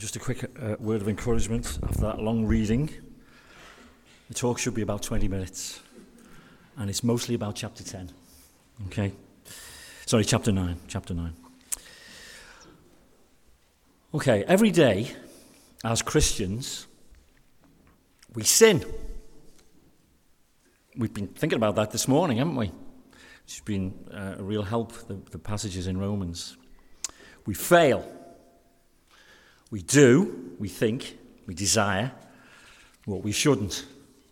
Just a quick uh, word of encouragement after that long reading. The talk should be about 20 minutes, and it's mostly about chapter 10. Okay? Sorry, chapter 9. Chapter 9. Okay, every day as Christians, we sin. We've been thinking about that this morning, haven't we? It's been uh, a real help, the, the passages in Romans. We fail. We do, we think, we desire what we shouldn't.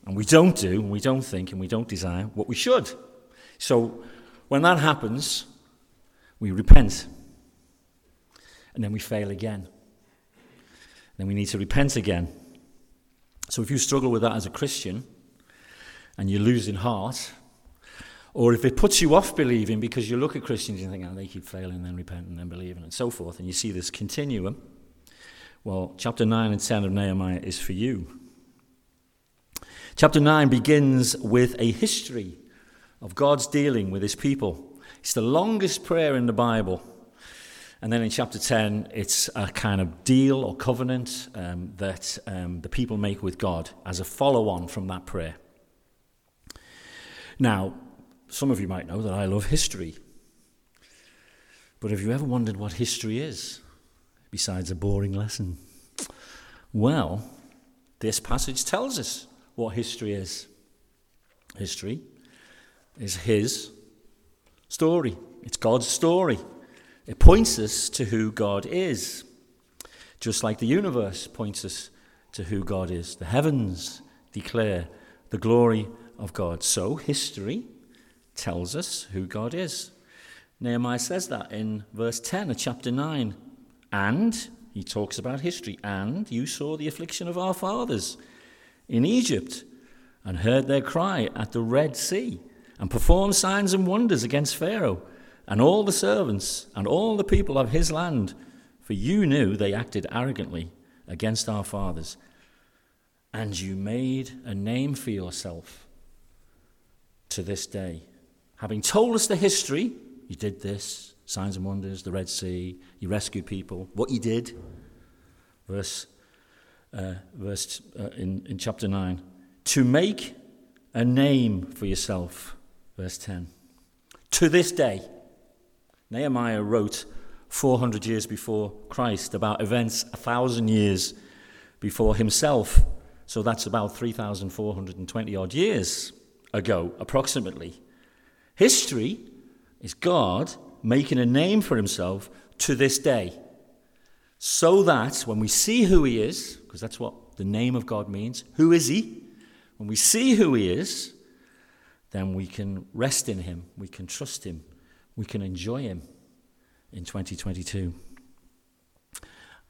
And we don't do, and we don't think, and we don't desire what we should. So when that happens, we repent. And then we fail again. Then we need to repent again. So if you struggle with that as a Christian, and you're losing heart, or if it puts you off believing because you look at Christians and think, oh, they keep failing, then repent, and then believing, and so forth, and you see this continuum, well, chapter 9 and 10 of Nehemiah is for you. Chapter 9 begins with a history of God's dealing with his people. It's the longest prayer in the Bible. And then in chapter 10, it's a kind of deal or covenant um, that um, the people make with God as a follow on from that prayer. Now, some of you might know that I love history. But have you ever wondered what history is, besides a boring lesson? Well, this passage tells us what history is. History is His story, it's God's story. It points us to who God is, just like the universe points us to who God is. The heavens declare the glory of God. So, history tells us who God is. Nehemiah says that in verse 10 of chapter 9. And he talks about history. And you saw the affliction of our fathers in Egypt and heard their cry at the Red Sea and performed signs and wonders against Pharaoh and all the servants and all the people of his land. For you knew they acted arrogantly against our fathers. And you made a name for yourself to this day. Having told us the history, you did this, signs and wonders, the Red Sea, you rescued people, what you did. Verse, uh, verse uh, in, in chapter 9. To make a name for yourself. Verse 10. To this day. Nehemiah wrote 400 years before Christ about events a thousand years before himself. So that's about 3,420 odd years ago, approximately. History is God making a name for himself to this day. So that when we see who he is, because that's what the name of God means, who is he? When we see who he is, then we can rest in him, we can trust him, we can enjoy him in 2022.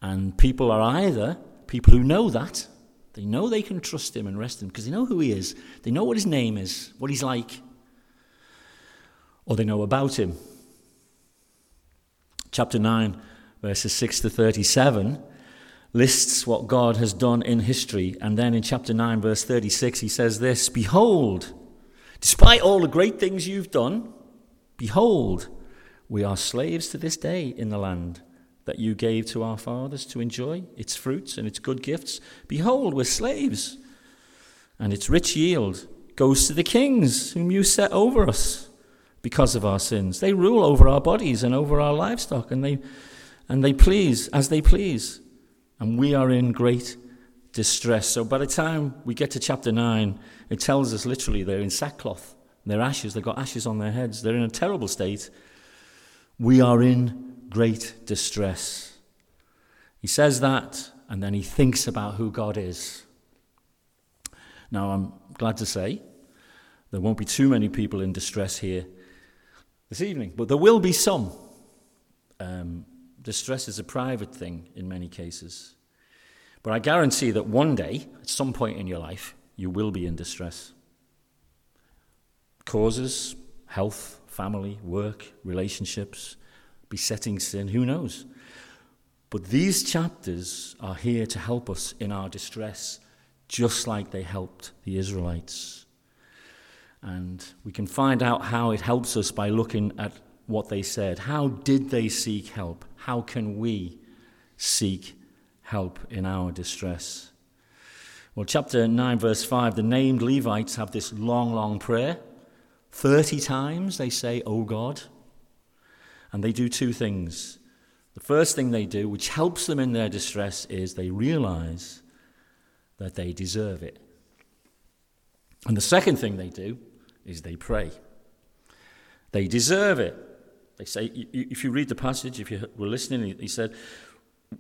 And people are either people who know that, they know they can trust him and rest in him because they know who he is, they know what his name is, what he's like, or they know about him. Chapter 9, verses 6 to 37 lists what God has done in history. And then in chapter 9, verse 36, he says this Behold, despite all the great things you've done, behold, we are slaves to this day in the land that you gave to our fathers to enjoy its fruits and its good gifts. Behold, we're slaves, and its rich yield goes to the kings whom you set over us because of our sins. They rule over our bodies and over our livestock, and they, and they please as they please. And we are in great distress. So by the time we get to chapter 9, it tells us literally they're in sackcloth. They're ashes. They've got ashes on their heads. They're in a terrible state. We are in great distress. He says that, and then he thinks about who God is. Now, I'm glad to say there won't be too many people in distress here this evening, but there will be some. Um, distress is a private thing in many cases. But I guarantee that one day, at some point in your life, you will be in distress. Causes, health, family, work, relationships, besetting sin, who knows? But these chapters are here to help us in our distress, just like they helped the Israelites. And we can find out how it helps us by looking at what they said. How did they seek help? How can we seek help in our distress. Well, chapter 9, verse 5, the named Levites have this long, long prayer. 30 times they say, Oh God. And they do two things. The first thing they do, which helps them in their distress, is they realize that they deserve it. And the second thing they do is they pray. They deserve it. They say, if you read the passage, if you were listening, he said,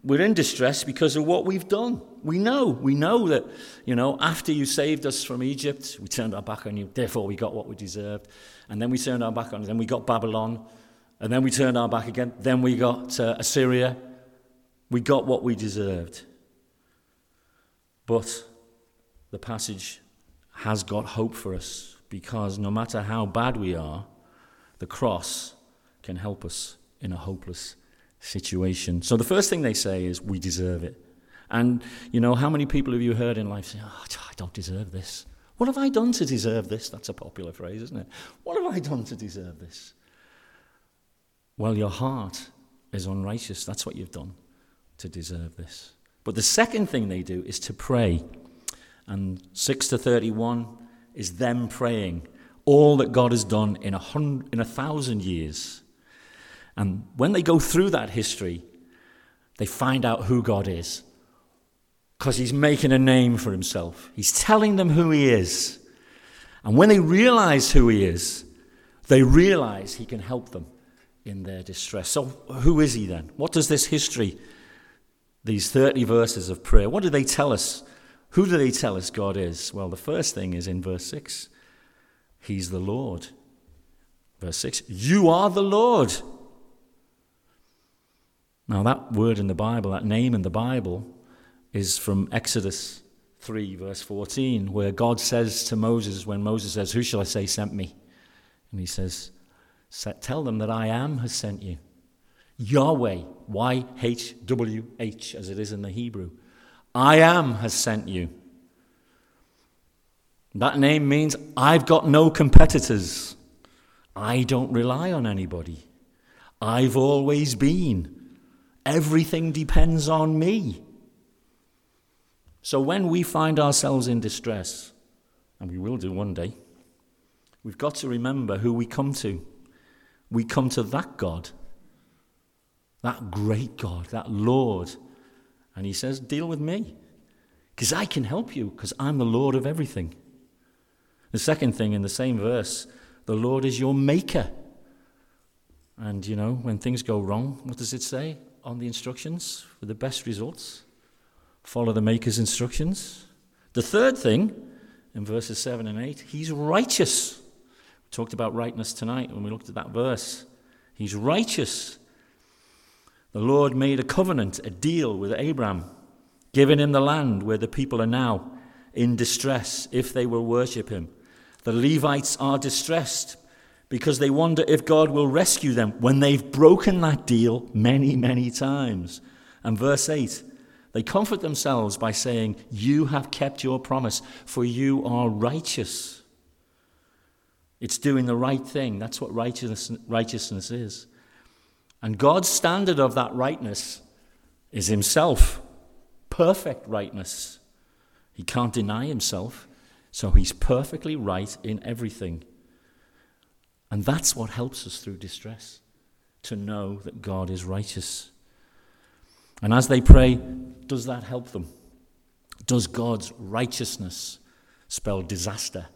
we're in distress because of what we've done. We know. We know that, you know, after you saved us from Egypt, we turned our back on you. Therefore, we got what we deserved. And then we turned our back on you. Then we got Babylon. And then we turned our back again. Then we got uh, Assyria. We got what we deserved. But the passage has got hope for us because no matter how bad we are, the cross can help us in a hopeless situation. So the first thing they say is, We deserve it. And, you know, how many people have you heard in life say, oh, I don't deserve this? What have I done to deserve this? That's a popular phrase, isn't it? What have I done to deserve this? Well, your heart is unrighteous. That's what you've done to deserve this. But the second thing they do is to pray. And 6 to 31 is them praying all that God has done in a, hundred, in a thousand years and when they go through that history, they find out who God is. Because he's making a name for himself, he's telling them who he is. And when they realize who he is, they realize he can help them in their distress. So, who is he then? What does this history, these 30 verses of prayer, what do they tell us? Who do they tell us God is? Well, the first thing is in verse 6 He's the Lord. Verse 6 You are the Lord. Now, that word in the Bible, that name in the Bible, is from Exodus 3, verse 14, where God says to Moses, when Moses says, Who shall I say sent me? And he says, Tell them that I am has sent you. Yahweh, Y H W H, as it is in the Hebrew. I am has sent you. That name means I've got no competitors. I don't rely on anybody. I've always been. Everything depends on me. So when we find ourselves in distress, and we will do one day, we've got to remember who we come to. We come to that God, that great God, that Lord. And He says, Deal with me, because I can help you, because I'm the Lord of everything. The second thing in the same verse, the Lord is your maker. And you know, when things go wrong, what does it say? on the instructions for the best results. Follow the Maker's instructions. The third thing, in verses 7 and 8, he's righteous. We talked about rightness tonight when we looked at that verse. He's righteous. The Lord made a covenant, a deal with Abraham, giving him the land where the people are now in distress if they will worship him. The Levites are distressed because they wonder if God will rescue them when they've broken that deal many, many times. And verse 8, they comfort themselves by saying, You have kept your promise, for you are righteous. It's doing the right thing. That's what righteousness, righteousness is. And God's standard of that rightness is Himself perfect rightness. He can't deny Himself, so He's perfectly right in everything. And that's what helps us through distress to know that God is righteous. And as they pray, does that help them? Does God's righteousness spell disaster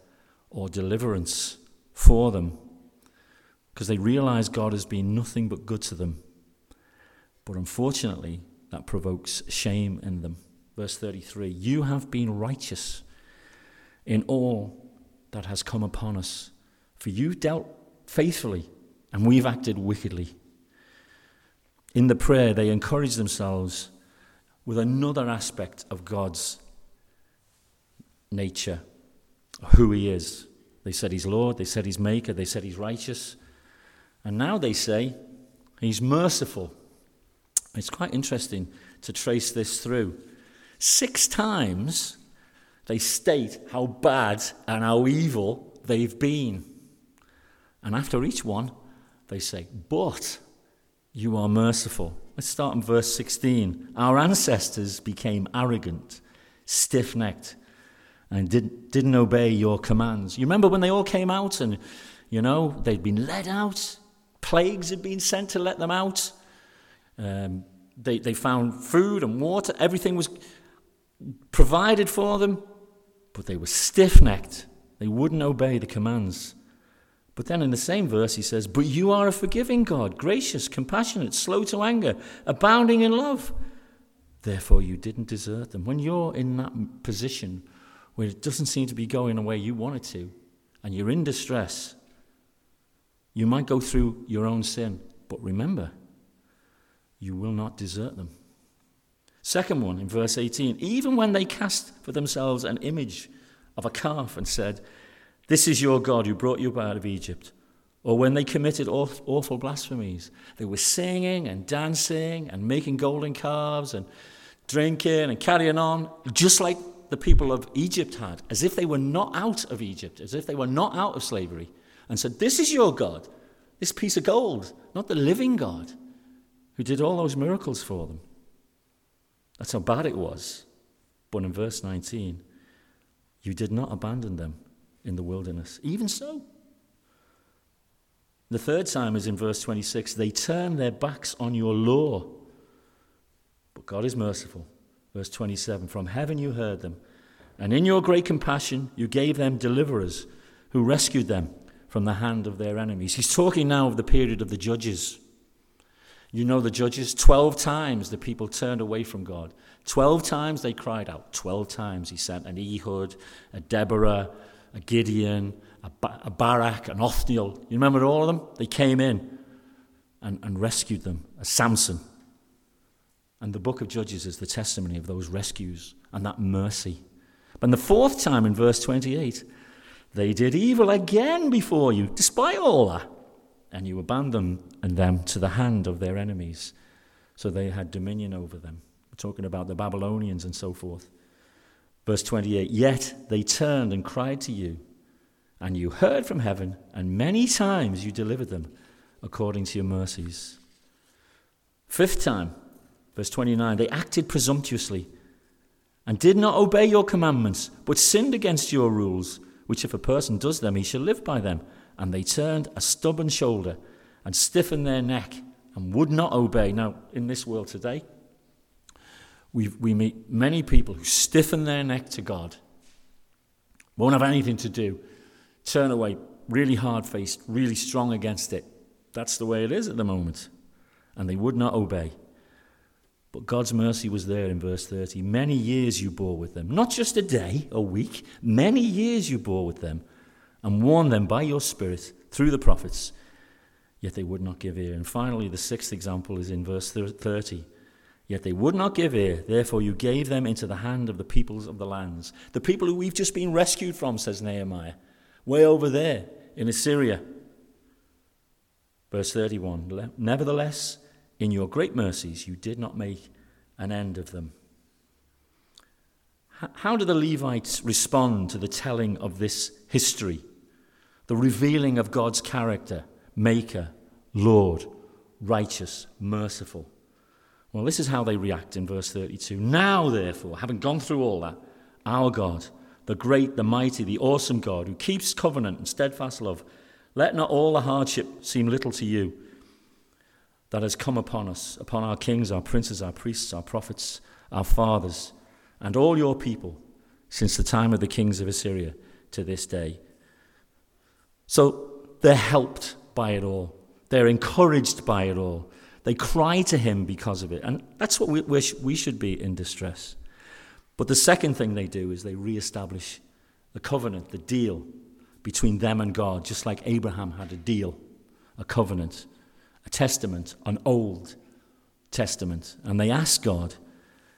or deliverance for them? Because they realize God has been nothing but good to them. But unfortunately, that provokes shame in them. Verse 33 You have been righteous in all that has come upon us, for you dealt faithfully, and we've acted wickedly. In the prayer, they encourage themselves with another aspect of God's nature, who He is. They said He's Lord, they said He's Maker, they said He's righteous, and now they say He's merciful. It's quite interesting to trace this through. Six times they state how bad and how evil they've been. And after each one, they say, But you are merciful. Let's start in verse 16. Our ancestors became arrogant, stiff necked, and did, didn't obey your commands. You remember when they all came out and, you know, they'd been led out? Plagues had been sent to let them out. Um, they, they found food and water, everything was provided for them, but they were stiff necked. They wouldn't obey the commands. But then in the same verse, he says, But you are a forgiving God, gracious, compassionate, slow to anger, abounding in love. Therefore, you didn't desert them. When you're in that position where it doesn't seem to be going the way you want it to, and you're in distress, you might go through your own sin. But remember, you will not desert them. Second one, in verse 18, even when they cast for themselves an image of a calf and said, this is your God who brought you out of Egypt. Or when they committed awful blasphemies, they were singing and dancing and making golden calves and drinking and carrying on, just like the people of Egypt had, as if they were not out of Egypt, as if they were not out of slavery, and said, This is your God, this piece of gold, not the living God who did all those miracles for them. That's how bad it was. But in verse 19, you did not abandon them in the wilderness. Even so. The third time is in verse 26 they turn their backs on your law. But God is merciful. Verse 27 From heaven you heard them, and in your great compassion you gave them deliverers who rescued them from the hand of their enemies. He's talking now of the period of the judges. You know the judges? Twelve times the people turned away from God. Twelve times they cried out. Twelve times he sent an Ehud, a Deborah, a Gideon, a, ba- a Barak, an Othniel. You remember all of them? They came in and, and rescued them, a Samson. And the book of Judges is the testimony of those rescues and that mercy. But the fourth time in verse 28, they did evil again before you, despite all that. And you abandoned them to the hand of their enemies. So they had dominion over them. We're talking about the Babylonians and so forth. Verse 28 Yet they turned and cried to you, and you heard from heaven, and many times you delivered them according to your mercies. Fifth time, verse 29 They acted presumptuously and did not obey your commandments, but sinned against your rules, which if a person does them, he shall live by them. And they turned a stubborn shoulder and stiffened their neck and would not obey. Now, in this world today, we, we meet many people who stiffen their neck to God, won't have anything to do, turn away, really hard faced, really strong against it. That's the way it is at the moment. And they would not obey. But God's mercy was there in verse 30. Many years you bore with them, not just a day, a week, many years you bore with them and warned them by your Spirit through the prophets, yet they would not give ear. And finally, the sixth example is in verse 30. Yet they would not give ear, therefore you gave them into the hand of the peoples of the lands. The people who we've just been rescued from, says Nehemiah, way over there in Assyria. Verse 31 Nevertheless, in your great mercies you did not make an end of them. How do the Levites respond to the telling of this history? The revealing of God's character, Maker, Lord, righteous, merciful. Well, this is how they react in verse 32. Now, therefore, having gone through all that, our God, the great, the mighty, the awesome God, who keeps covenant and steadfast love, let not all the hardship seem little to you that has come upon us, upon our kings, our princes, our priests, our prophets, our fathers, and all your people, since the time of the kings of Assyria to this day. So they're helped by it all, they're encouraged by it all. They cry to him because of it. And that's what we we should be in distress. But the second thing they do is they re-establish the covenant, the deal between them and God, just like Abraham had a deal, a covenant, testament, an old testament. And they ask God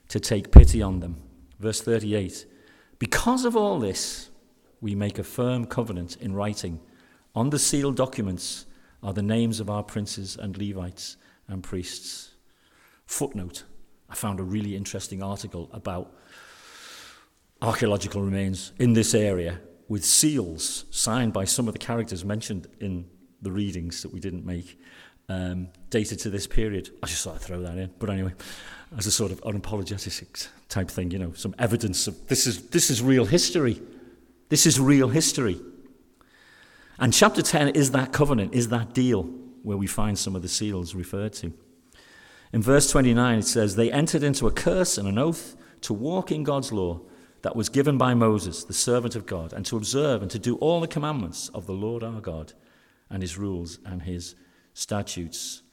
to take pity on them. Verse 38 Because of all this, we make a firm covenant in writing. On the sealed documents are the names of our princes and Levites and priests. Footnote I found a really interesting article about archaeological remains in this area with seals signed by some of the characters mentioned in the readings that we didn't make. Um, dated to this period. I just thought I'd throw that in. But anyway, as a sort of unapologetic type thing, you know, some evidence of this is, this is real history. This is real history. And chapter 10 is that covenant, is that deal where we find some of the seals referred to. In verse 29, it says, They entered into a curse and an oath to walk in God's law that was given by Moses, the servant of God, and to observe and to do all the commandments of the Lord our God and his rules and his statutes.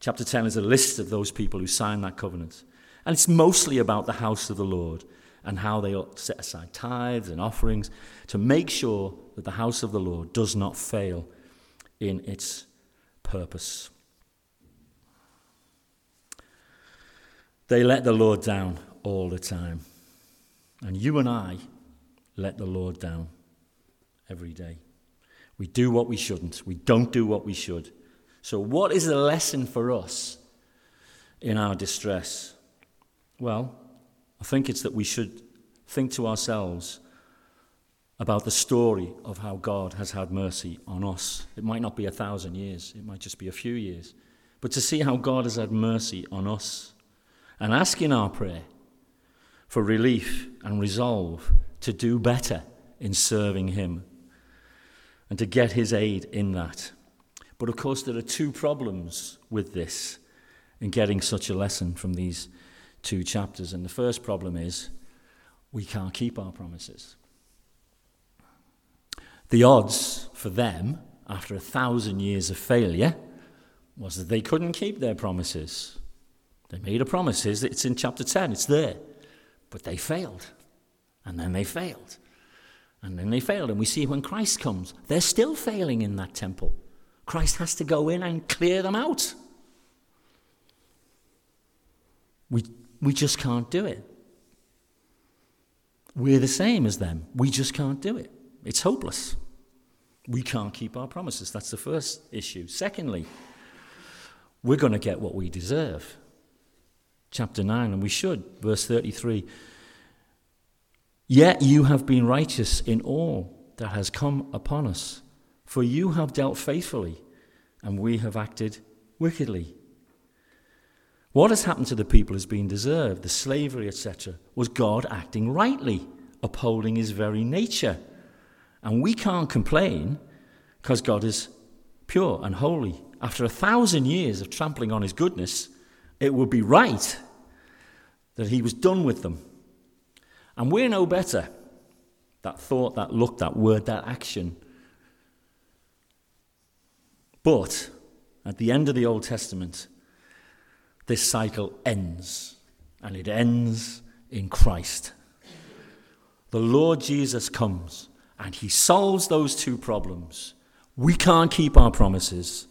Chapter 10 is a list of those people who signed that covenant. And it's mostly about the house of the Lord and how they set aside tithes and offerings to make sure that the house of the Lord does not fail in its purpose. They let the Lord down all the time. And you and I let the Lord down every day. We do what we shouldn't, we don't do what we should. So, what is the lesson for us in our distress? Well, I think it's that we should think to ourselves about the story of how God has had mercy on us. It might not be a thousand years, it might just be a few years. But to see how God has had mercy on us and ask in our prayer for relief and resolve to do better in serving Him and to get His aid in that. But of course, there are two problems with this in getting such a lesson from these two chapters. And the first problem is we can't keep our promises. The odds for them, after a thousand years of failure, was that they couldn't keep their promises. They made a promise, it's in chapter 10, it's there. But they failed. And then they failed. And then they failed. And we see when Christ comes, they're still failing in that temple. Christ has to go in and clear them out. We, we just can't do it. We're the same as them. We just can't do it. It's hopeless. We can't keep our promises. That's the first issue. Secondly, we're going to get what we deserve. Chapter 9, and we should. Verse 33 Yet you have been righteous in all that has come upon us. For you have dealt faithfully, and we have acted wickedly. What has happened to the people has been deserved, the slavery, etc., was God acting rightly, upholding his very nature. And we can't complain because God is pure and holy. After a thousand years of trampling on his goodness, it would be right that he was done with them. And we're no better. That thought, that look, that word, that action but at the end of the Old Testament, this cycle ends, and it ends in Christ. The Lord Jesus comes and he solves those two problems. We can't keep our promises,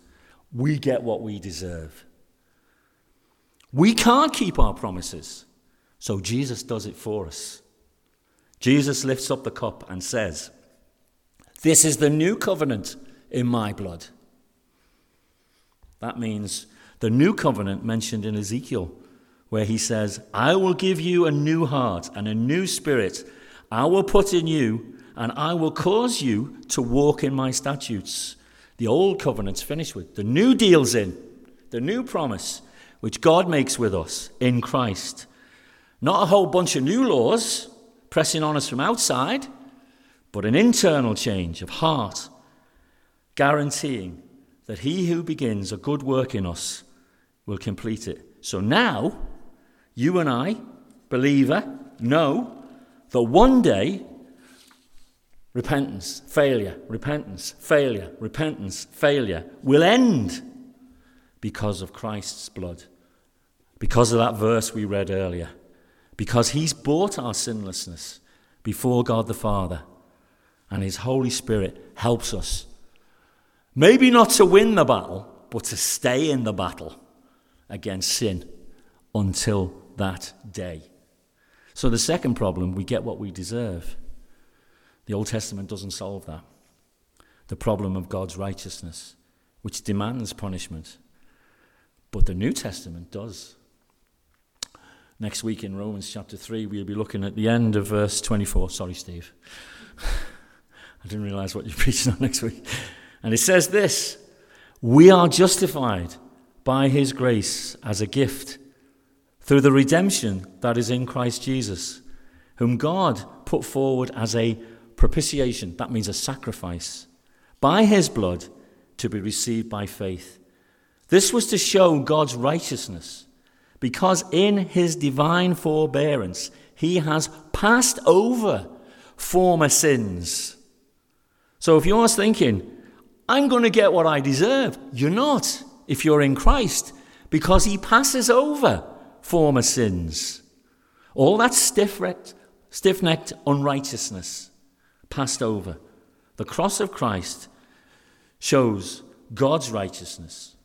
we get what we deserve. We can't keep our promises, so Jesus does it for us. Jesus lifts up the cup and says, This is the new covenant in my blood. That means the new covenant mentioned in Ezekiel, where he says, I will give you a new heart and a new spirit. I will put in you, and I will cause you to walk in my statutes. The old covenant's finished with. The new deal's in. The new promise, which God makes with us in Christ. Not a whole bunch of new laws pressing on us from outside, but an internal change of heart, guaranteeing that he who begins a good work in us will complete it. So now, you and I, believer, know that one day repentance, failure, repentance, failure, repentance, failure will end because of Christ's blood. Because of that verse we read earlier. Because he's bought our sinlessness before God the Father. And his Holy Spirit helps us Maybe not to win the battle, but to stay in the battle against sin until that day. So, the second problem, we get what we deserve. The Old Testament doesn't solve that. The problem of God's righteousness, which demands punishment. But the New Testament does. Next week in Romans chapter 3, we'll be looking at the end of verse 24. Sorry, Steve. I didn't realize what you're preaching on next week. And it says this We are justified by his grace as a gift through the redemption that is in Christ Jesus, whom God put forward as a propitiation, that means a sacrifice, by his blood to be received by faith. This was to show God's righteousness, because in his divine forbearance he has passed over former sins. So if you're thinking, I'm going to get what I deserve, you're not if you're in Christ, because he passes over former sins. All that stiff necked unrighteousness passed over. The cross of Christ shows God's righteousness.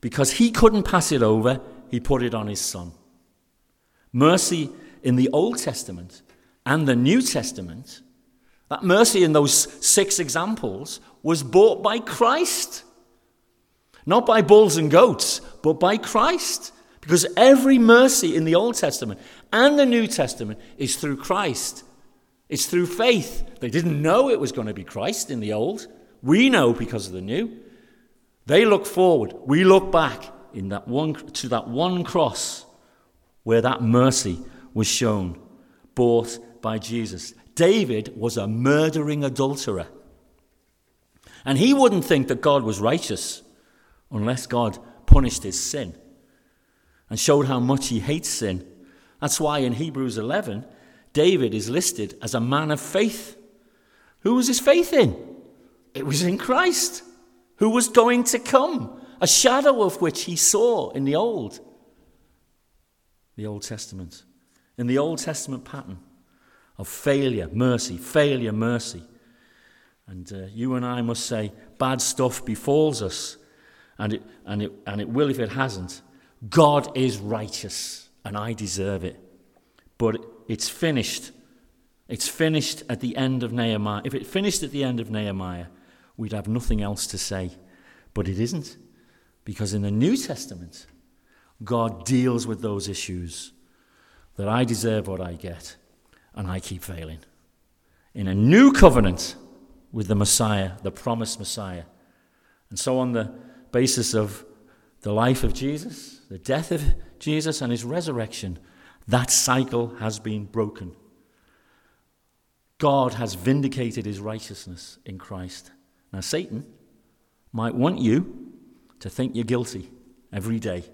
Because he couldn't pass it over, he put it on his son. Mercy in the Old Testament and the New Testament, that mercy in those six examples was bought by Christ. Not by bulls and goats, but by Christ. Because every mercy in the Old Testament and the New Testament is through Christ. It's through faith. They didn't know it was going to be Christ in the Old. We know because of the New. They look forward. We look back in that one, to that one cross where that mercy was shown, bought by Jesus. David was a murdering adulterer. And he wouldn't think that God was righteous unless God punished his sin and showed how much he hates sin. That's why in Hebrews 11, David is listed as a man of faith. Who was his faith in? It was in Christ, who was going to come, a shadow of which he saw in the Old, the Old Testament. In the Old Testament pattern of failure, mercy, failure, mercy. And uh, you and I must say, bad stuff befalls us and it, and, it, and it will if it hasn't. God is righteous, and I deserve it. But it's finished. It's finished at the end of Nehemiah. If it finished at the end of Nehemiah, we'd have nothing else to say. But it isn't. Because in the New Testament, God deals with those issues that I deserve what I get, and I keep failing. In a new covenant with the Messiah, the promised Messiah. And so on the basis of the life of Jesus, the death of Jesus, and his resurrection, that cycle has been broken. God has vindicated his righteousness in Christ. Now, Satan might want you to think you're guilty every day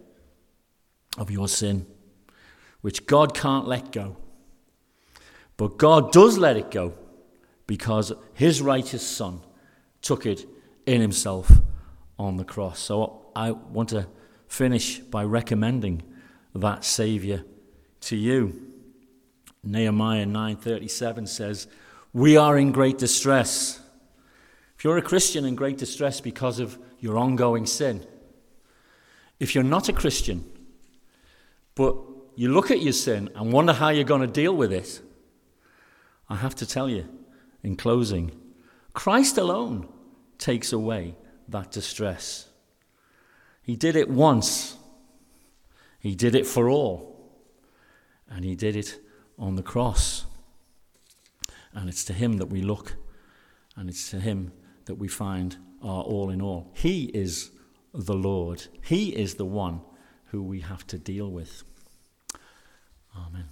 of your sin, which God can't let go. But God does let it go because his righteous Son took it in himself on the cross. So I want to finish by recommending that Saviour to you. Nehemiah 9:37 says, "We are in great distress." If you're a Christian in great distress because of your ongoing sin, if you're not a Christian, but you look at your sin and wonder how you're going to deal with it, I have to tell you in closing, Christ alone takes away that distress. He did it once, He did it for all, and He did it on the cross. And it's to Him that we look, and it's to Him that we find our all in all. He is the Lord, He is the one who we have to deal with. Amen.